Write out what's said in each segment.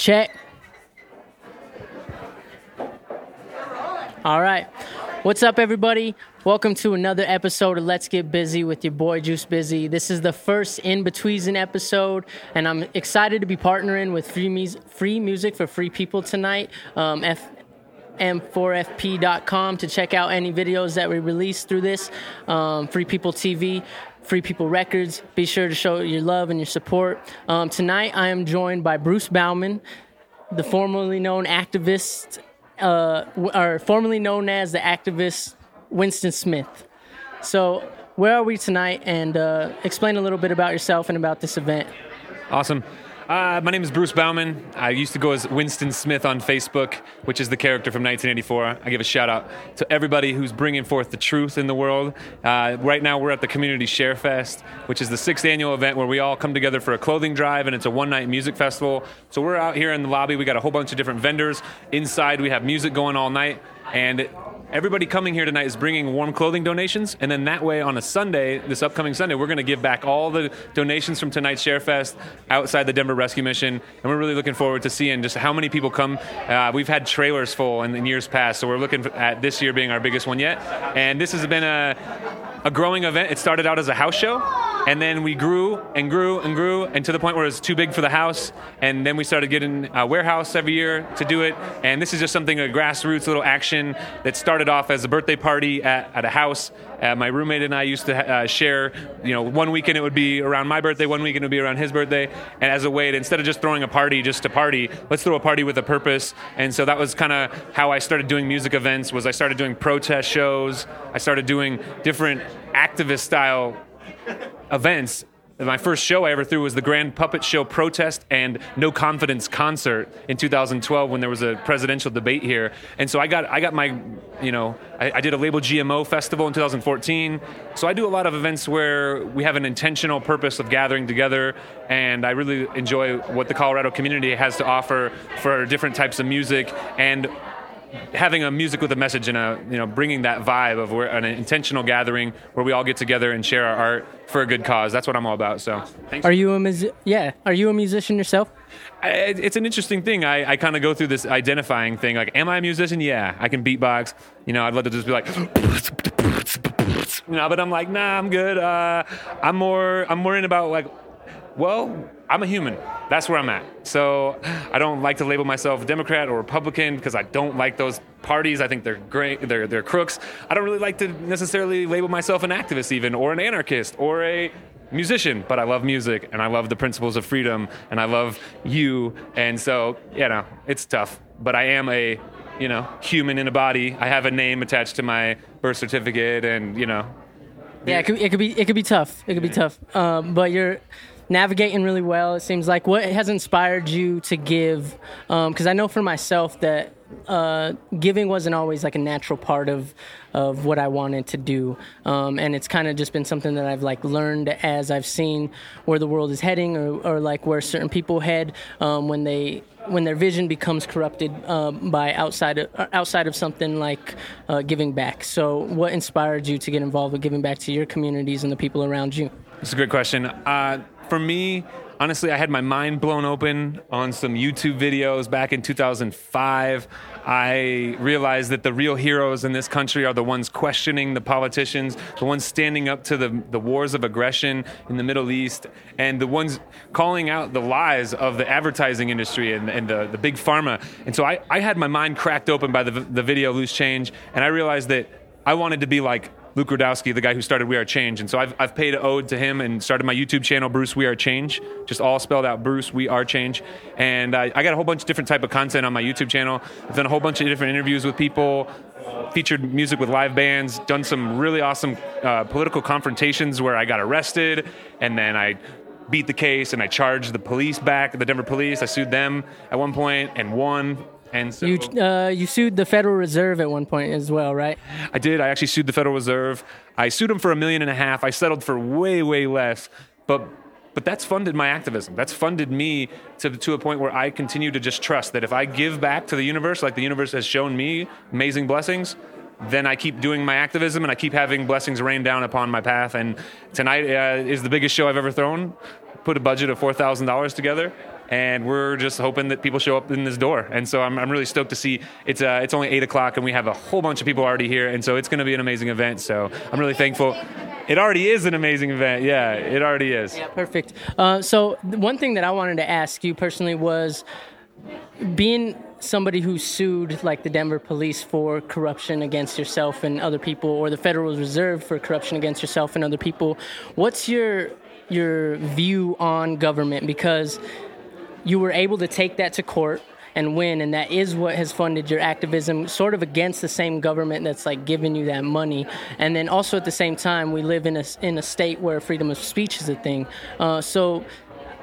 Check. All right. What's up, everybody? Welcome to another episode of Let's Get Bizzy with your boy Juice Bizzy. This is the first in between episode, and I'm excited to be partnering with Free, Mus- free Music for Free People tonight. Um, F- m4fp.com to check out any videos that we release through this. Um, Free People TV, Free People Records. Be sure to show your love and your support. Um, tonight, I am joined by Bruce Bauman, the formerly known activist, uh, or formerly known as the activist Winston Smith. So, where are we tonight? And uh, explain a little bit about yourself and about this event. Awesome. Uh, my name is Bruce Bauman. I used to go as Winston Smith on Facebook, which is the character from 1984. I give a shout out to everybody who's bringing forth the truth in the world. Uh, right now, we're at the Community Share Fest, which is the sixth annual event where we all come together for a clothing drive, and it's a one night music festival. So we're out here in the lobby. We got a whole bunch of different vendors. Inside, we have music going all night, and Everybody coming here tonight is bringing warm clothing donations, and then that way on a Sunday, this upcoming Sunday, we're going to give back all the donations from tonight's Share Fest outside the Denver Rescue Mission, and we're really looking forward to seeing just how many people come. Uh, we've had trailers full in, in years past, so we're looking at this year being our biggest one yet, and this has been a a growing event. It started out as a house show, and then we grew and grew and grew, and to the point where it was too big for the house. And then we started getting a warehouse every year to do it. And this is just something a grassroots little action that started off as a birthday party at, at a house. Uh, my roommate and I used to uh, share. You know, one weekend it would be around my birthday, one weekend it would be around his birthday, and as a way to instead of just throwing a party just to party, let's throw a party with a purpose. And so that was kind of how I started doing music events. Was I started doing protest shows. I started doing different activist style events. My first show I ever threw was the Grand Puppet Show protest and No Confidence concert in 2012 when there was a presidential debate here. And so I got I got my, you know, I, I did a Label GMO festival in 2014. So I do a lot of events where we have an intentional purpose of gathering together, and I really enjoy what the Colorado community has to offer for different types of music and having a music with a message and a you know bringing that vibe of where, an intentional gathering where we all get together and share our art for a good cause. That's what I'm all about. So, thanks. Are you a mus- yeah? Are you a musician yourself? I, it's an interesting thing. I, I kind of go through this identifying thing. Like, am I a musician? Yeah, I can beatbox. You know, I'd love to just be like, you know, but I'm like, nah, I'm good. Uh, I'm more, I'm worrying about like, well, I'm a human. That's where I'm at. So I don't like to label myself Democrat or Republican because I don't like those parties. I think they're great. They're they're crooks. I don't really like to necessarily label myself an activist even or an anarchist or a musician, but I love music and I love the principles of freedom and I love you. And so, you know, it's tough, but I am a, you know, human in a body. I have a name attached to my birth certificate and, you know, Yeah, it could, it could be it could be tough. It could be tough. Um, but you're navigating really well. It seems like what has inspired you to give? Because I know for myself that uh, giving wasn't always like a natural part of of what I wanted to do, um, and it's kind of just been something that I've like learned as I've seen where the world is heading, or, or like where certain people head um, when they when their vision becomes corrupted um, by outside of, outside of something like uh, giving back. So, what inspired you to get involved with giving back to your communities and the people around you? It's a great question. For me, honestly, I had my mind blown open on some YouTube videos back in 2005. I realized that the real heroes in this country are the ones questioning the politicians, the ones standing up to the, the wars of aggression in the Middle East, and the ones calling out the lies of the advertising industry and, and the, the big pharma. And so I, I had my mind cracked open by the, the video Loose Change, and I realized that I wanted to be like Luke Rudkowski, the guy who started We Are Change. And so I've, I've paid an ode to him and started my YouTube channel, Bruce We Are Change, just all spelled out Bruce We Are Change. And I, I got a whole bunch of different type of content on my YouTube channel. I've done a whole bunch of different interviews with people, featured music with live bands, done some really awesome uh, political confrontations where I got arrested and then I beat the case and I charged the police back, the Denver police. I sued them at one point and won. And so You uh, you sued the Federal Reserve at one point as well, right? I did. I actually sued the Federal Reserve. I sued them for a million and a half. I settled for way, way less. But but that's funded my activism. That's funded me to, to a point where I continue to just trust that if I give back to the universe, like the universe has shown me amazing blessings, then I keep doing my activism and I keep having blessings rain down upon my path. And tonight uh, is the biggest show I've ever thrown. Put a budget of four thousand dollars together, and we're just hoping that people show up in this door. And so I'm, I'm really stoked to see it's uh, it's only eight o'clock, and we have a whole bunch of people already here, and so it's going to be an amazing event. So I'm really thankful. It already is an amazing event. Yeah, it already is. Yeah, perfect. Uh, so one thing that I wanted to ask you personally was being somebody who sued like the Denver police for corruption against yourself and other people or the Federal Reserve for corruption against yourself and other people what's your your view on government because you were able to take that to court and win and that is what has funded your activism sort of against the same government that's like giving you that money and then also at the same time we live in a in a state where freedom of speech is a thing uh, so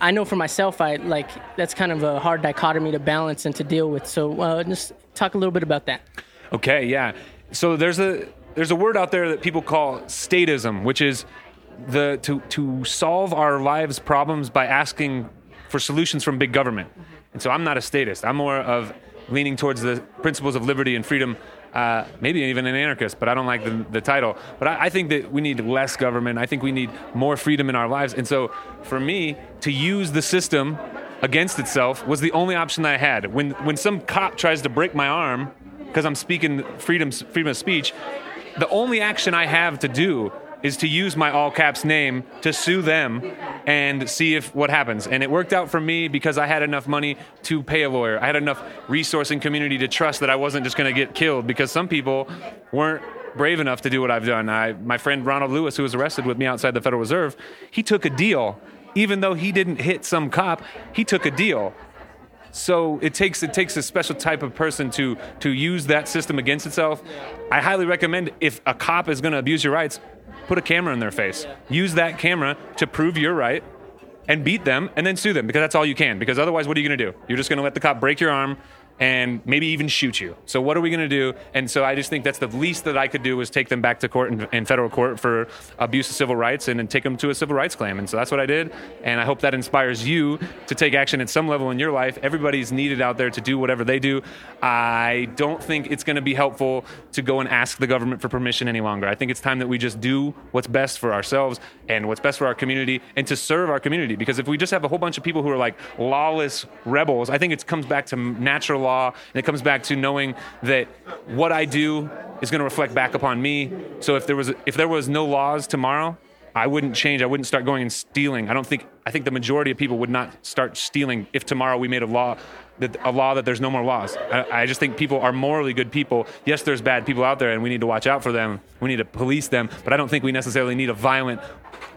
I know for myself, I like that's kind of a hard dichotomy to balance and to deal with. So uh, just talk a little bit about that. Okay, yeah. So there's a there's a word out there that people call statism, which is the to to solve our lives problems by asking for solutions from big government. And so I'm not a statist. I'm more of leaning towards the principles of liberty and freedom uh, maybe even an anarchist, but I don't like the, the title. But I, I, think that we need less government. I think we need more freedom in our lives. And so for me, to use the system against itself was the only option that I had. When, when some cop tries to break my arm because I'm speaking freedom, freedom of speech, the only action I have to do is to use my all caps name to sue them and see if what happens. And it worked out for me because I had enough money to pay a lawyer. I had enough resource and community to trust that I wasn't just going to get killed because some people weren't brave enough to do what I've done. I, my friend Ronald Lewis, who was arrested with me outside the Federal Reserve, he took a deal. Even though he didn't hit some cop, he took a deal. So it takes it takes a special type of person to to use that system against itself. I highly recommend if a cop is going to abuse your rights, put a camera in their face. Use that camera to prove you're right and beat them and then sue them because that's all you can. Because otherwise, what are you going to do? You're just going to let the cop break your arm and maybe even shoot you. So what are we going to do? And so I just think that's the least that I could do is take them back to court in, in federal court for abuse of civil rights and then take them to a civil rights claim. And so that's what I did. And I hope that inspires you to take action at some level in your life. Everybody's needed out there to do whatever they do. I don't think it's going to be helpful to go and ask the government for permission any longer. I think it's time that we just do what's best for ourselves and what's best for our community and to serve our community. Because if we just have a whole bunch of people who are like lawless rebels, I think it comes back to natural law, and it comes back to knowing that what I do is going to reflect back upon me. So if there was if there was no laws tomorrow, I wouldn't change. I wouldn't start going and stealing. I don't think. I think the majority of people would not start stealing if tomorrow we made a law that a law that there's no more laws. I, I, just think people are morally good people. Yes, there's bad people out there, and we need to watch out for them. We need to police them. But I don't think we necessarily need a violent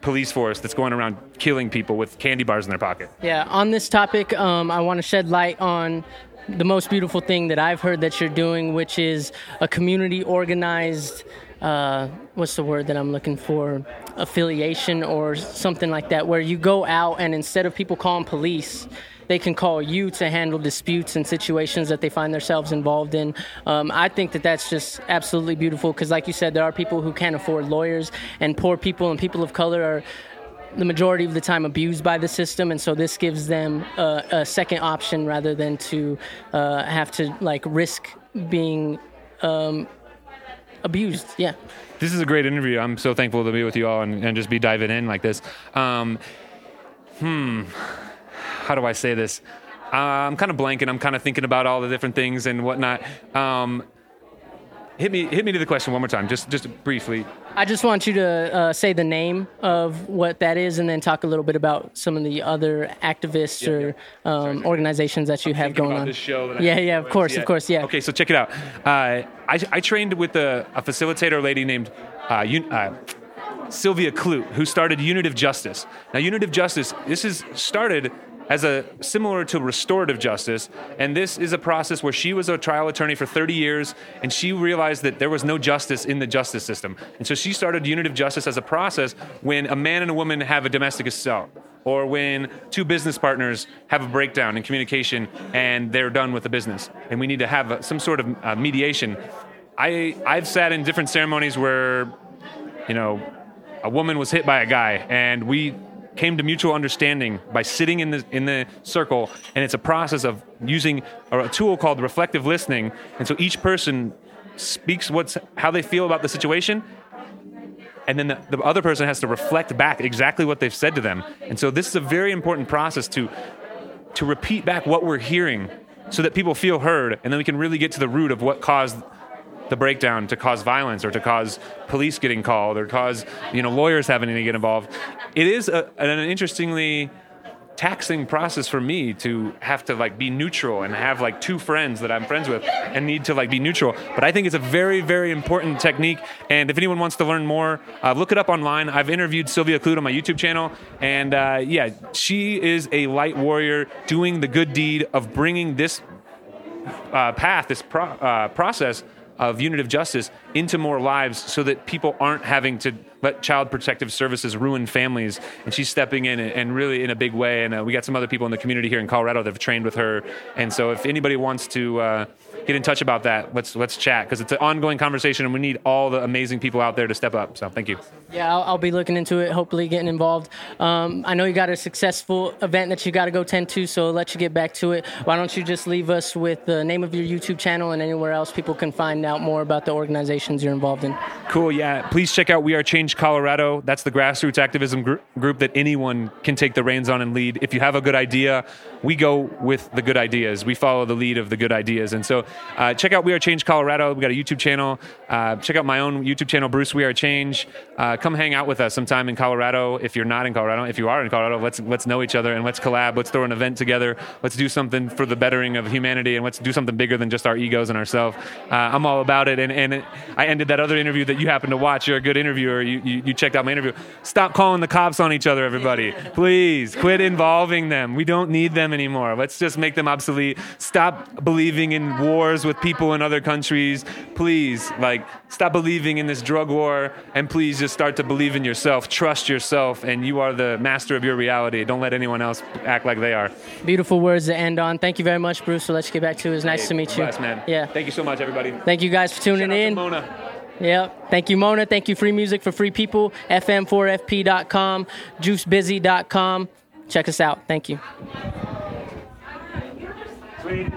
police force that's going around killing people with candy bars in their pocket. Yeah. On this topic, um, I want to shed light on the most beautiful thing that I've heard that you're doing, which is a community organized. Uh, what's the word that I'm looking for? Affiliation or something like that, where you go out and instead of people calling police, they can call you to handle disputes and situations that they find themselves involved in. Um, I think that that's just absolutely beautiful because, like you said, there are people who can't afford lawyers, and poor people and people of color are the majority of the time abused by the system, and so this gives them a, a second option rather than to uh, have to like risk being um, abused. Yeah. This is a great interview. I'm so thankful to be with you all and, and just be diving in like this. Um, hmm. How do I say this? Uh, I'm kind of blanking. I'm kind of thinking about all the different things and whatnot. Um, hit me, hit me to the question one more time, just, just briefly. I just want you to uh, say the name of what that is, and then talk a little bit about some of the other activists or Um, organizations that you I'm have going on. yeah, yeah, of course, of course, yeah. Okay, so check it out. Uh, I, I, trained with a, a, facilitator lady named uh, uh, Sylvia Clute, who started Unitive Justice. Now, Unitive Justice, this is started as a similar to restorative justice and this is a process where she was a trial attorney for 30 years and she realized that there was no justice in the justice system. And so she started unitive justice as a process when a man and a woman have a domestic assault or when two business partners have a breakdown in communication and they're done with the business. And we need to have some sort of uh, mediation. I, i've sat in different ceremonies where you know a woman was hit by a guy and we came to mutual understanding by sitting in the in the circle and it's a process of using a tool called reflective listening. And so each person speaks what's how they feel about the situation and then the, the other person has to reflect back exactly what they've said to them. And so this is a very important process to to repeat back what we're hearing so that people feel heard and then we can really get to the root of what caused the breakdown to cause violence or to cause police getting called or cause you know lawyers having to get involved it is a, an interestingly taxing process for me to have to like be neutral and have like two friends that I'm friends with and need to like be neutral. But I think it's a very, very important technique. And if anyone wants to learn more, uh, look it up online. I've interviewed Sylvia Clute on my YouTube channel, and uh, yeah, she is a light warrior doing the good deed of bringing this uh, path, this pro- uh, process of unitive justice into more lives so that people aren't having to let child protective services ruin families. And she's stepping in and really in a big way. And uh, we got some other people in the community here in colorado that have trained with her. And so if anybody wants to uh, get in touch about that. Let's let's chat because it's an ongoing conversation and we need all the amazing people out there to step up. So thank you. Yeah i'll, I'll be looking into it hopefully getting involved. Um, i know you got a successful event that you got to go tend to so I'll let you get back to it. Why don't you just leave us with the name of your youtube channel and anywhere else people can find out more about the organizations you're involved in? Cool yeah. Please check out we are change colorado. That's the grassroots activism gr- group that anyone can take the reins on and lead. If you have a good idea we go with the good ideas. We follow the lead of the good ideas. And so uh, check out We Are Change Colorado. We got a YouTube channel. Uh, check out my own YouTube channel, Bruce We Are Change. Uh, come hang out with us sometime in Colorado. If you're not in Colorado, if you are in Colorado, let's let's know each other and let's collab. Let's throw an event together. Let's do something for the bettering of humanity and let's do something bigger than just our egos and ourselves. Uh, I'm all about it. And and it, I ended that other interview that you happened to watch. You're a good interviewer. You, you you checked out my interview. Stop calling the cops on each other, everybody. Please quit involving them. We don't need them anymore. Let's just make them obsolete. Stop believing in wars with people in other countries. Please, like, stop believing in this drug war and please just start to believe in yourself. Trust yourself, and you are the master of your reality. Don't let anyone else act like they are. Beautiful words to end on. Thank you very much, Bruce. So let's get back to it. It was nice Hey, to meet you. bless, man. Yeah. Thank you so much, everybody. Thank you guys for tuning Shout out to in. Mona. Yep. Thank you, Mona. Thank you, Free Music for Free People, FM4FP.com, JuiceBizzy.com. Check us out. Thank you. Sweet.